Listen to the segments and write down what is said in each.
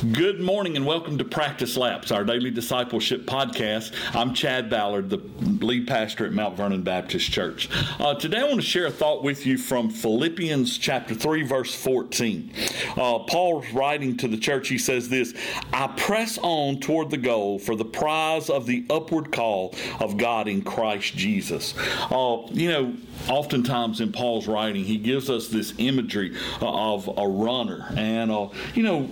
Good morning and welcome to Practice Laps, our daily discipleship podcast. I'm Chad Ballard, the lead pastor at Mount Vernon Baptist Church. Uh, today I want to share a thought with you from Philippians chapter 3, verse 14. Uh, Paul's writing to the church, he says this I press on toward the goal for the prize of the upward call of God in Christ Jesus. Uh, you know, oftentimes in Paul's writing, he gives us this imagery of a runner. And, uh, you know,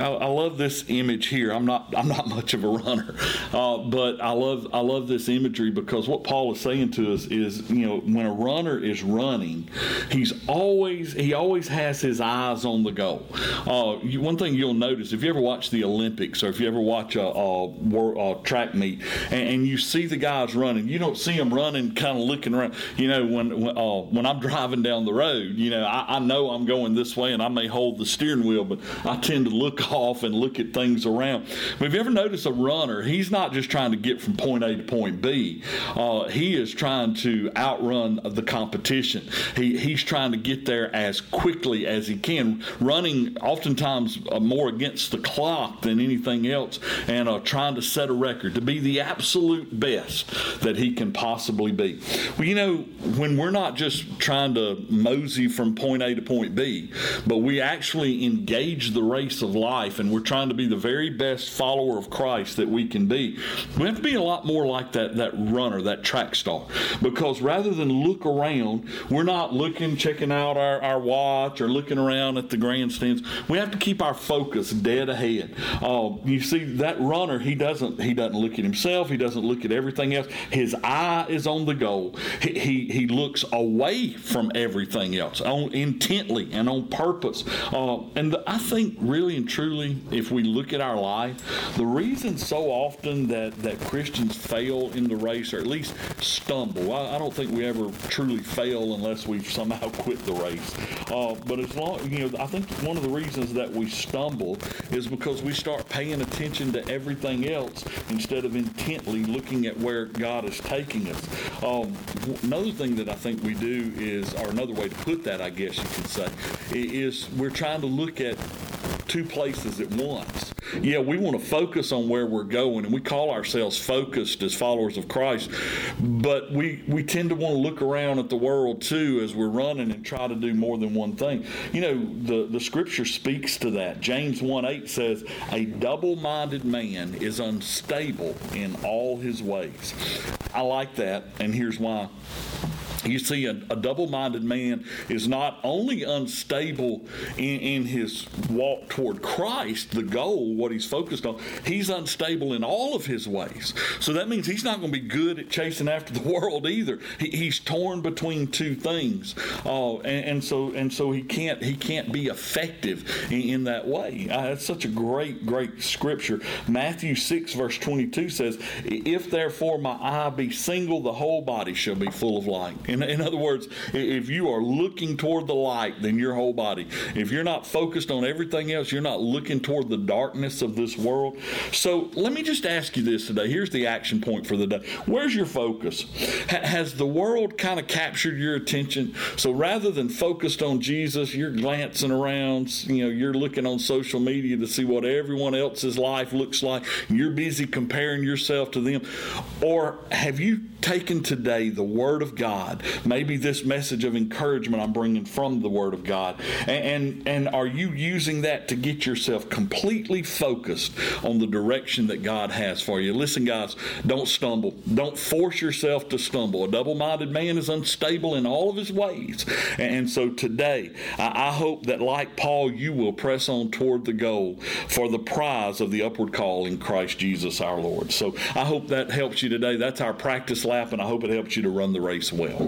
I, love this image here. I'm not, I'm not much of a runner, uh, but I love, I love this imagery because what Paul is saying to us is, you know, when a runner is running, he's always, he always has his eyes on the goal. Uh, you, one thing you'll notice if you ever watch the Olympics or if you ever watch a, a, a track meet and, and you see the guys running, you don't see them running kind of looking around. You know, when when, uh, when I'm driving down the road, you know, I, I, know I'm going this way and I may hold the steering wheel, but I tend to look off and look at things around. But have you ever noticed a runner? He's not just trying to get from point A to point B. Uh, he is trying to outrun the competition. He, he's trying to get there as quickly as he can, running oftentimes uh, more against the clock than anything else, and uh, trying to set a record to be the absolute best that he can possibly be. Well, you know, when we're not just trying to mosey from point A to point B, but we actually engage the race of life and we're trying to be the very best follower of Christ that we can be. We have to be a lot more like that, that runner, that track star. Because rather than look around, we're not looking, checking out our, our watch or looking around at the grandstands. We have to keep our focus dead ahead. Uh, you see, that runner, he doesn't he doesn't look at himself, he doesn't look at everything else. His eye is on the goal. He, he, he looks away from everything else on intently and on purpose. Uh, and the, I think really and truly, if we look at our life, the reason so often that, that Christians fail in the race, or at least stumble, I, I don't think we ever truly fail unless we've somehow quit the race. Uh, but as long, you know, I think one of the reasons that we stumble is because we start paying attention to everything else instead of intently looking at where God is taking us. Um, another thing that I think we do is, or another way to put that, I guess you could say, is we're trying to look at two places at once. Yeah, we want to focus on where we're going, and we call ourselves focused as followers of Christ, but we, we tend to want to look around at the world too as we're running and try to do more than one thing. You know, the, the scripture speaks to that. James 1 8 says, A double minded man is unstable in all his ways. I like that, and here's why you see, a, a double minded man is not only unstable in, in, his walk toward Christ, the goal, what he's focused on, he's unstable in all of his ways. So that means he's not going to be good at chasing after the world either. He, he's torn between two things, uh, and, and, so and so he can't he can't be effective in, in that way. Uh, that's such a great great scripture. Matthew six verse twenty two says, "If therefore my eye be single, the whole body shall be full of light." In, in other words, if you are looking toward the light, then your whole body. If you're not focused on everything else, you're not looking toward the darkness of this world. So let me just ask you this today. Here's the action point for the day. Where's your focus? has the world kind of captured your attention? So rather than focused on Jesus, you're glancing around, you know, you're looking on social media to see what everyone else's life looks like. You're busy comparing yourself to them. Or have you taken today the Word of God, maybe this message of encouragement I'm bringing from the Word of God, and, and, and are you using that to get yourself completely focused on the direction that God has for you? Listen, guys, don't stumble. Don't force yourself to stumble. A double minded man is unstable in all of his ways. And so today, I hope that, like Paul, you will press on toward the goal for the prize of the upward call in Christ Jesus our Lord. So I hope that helps you today. That's our practice lap, and I hope it helps you to run the race well.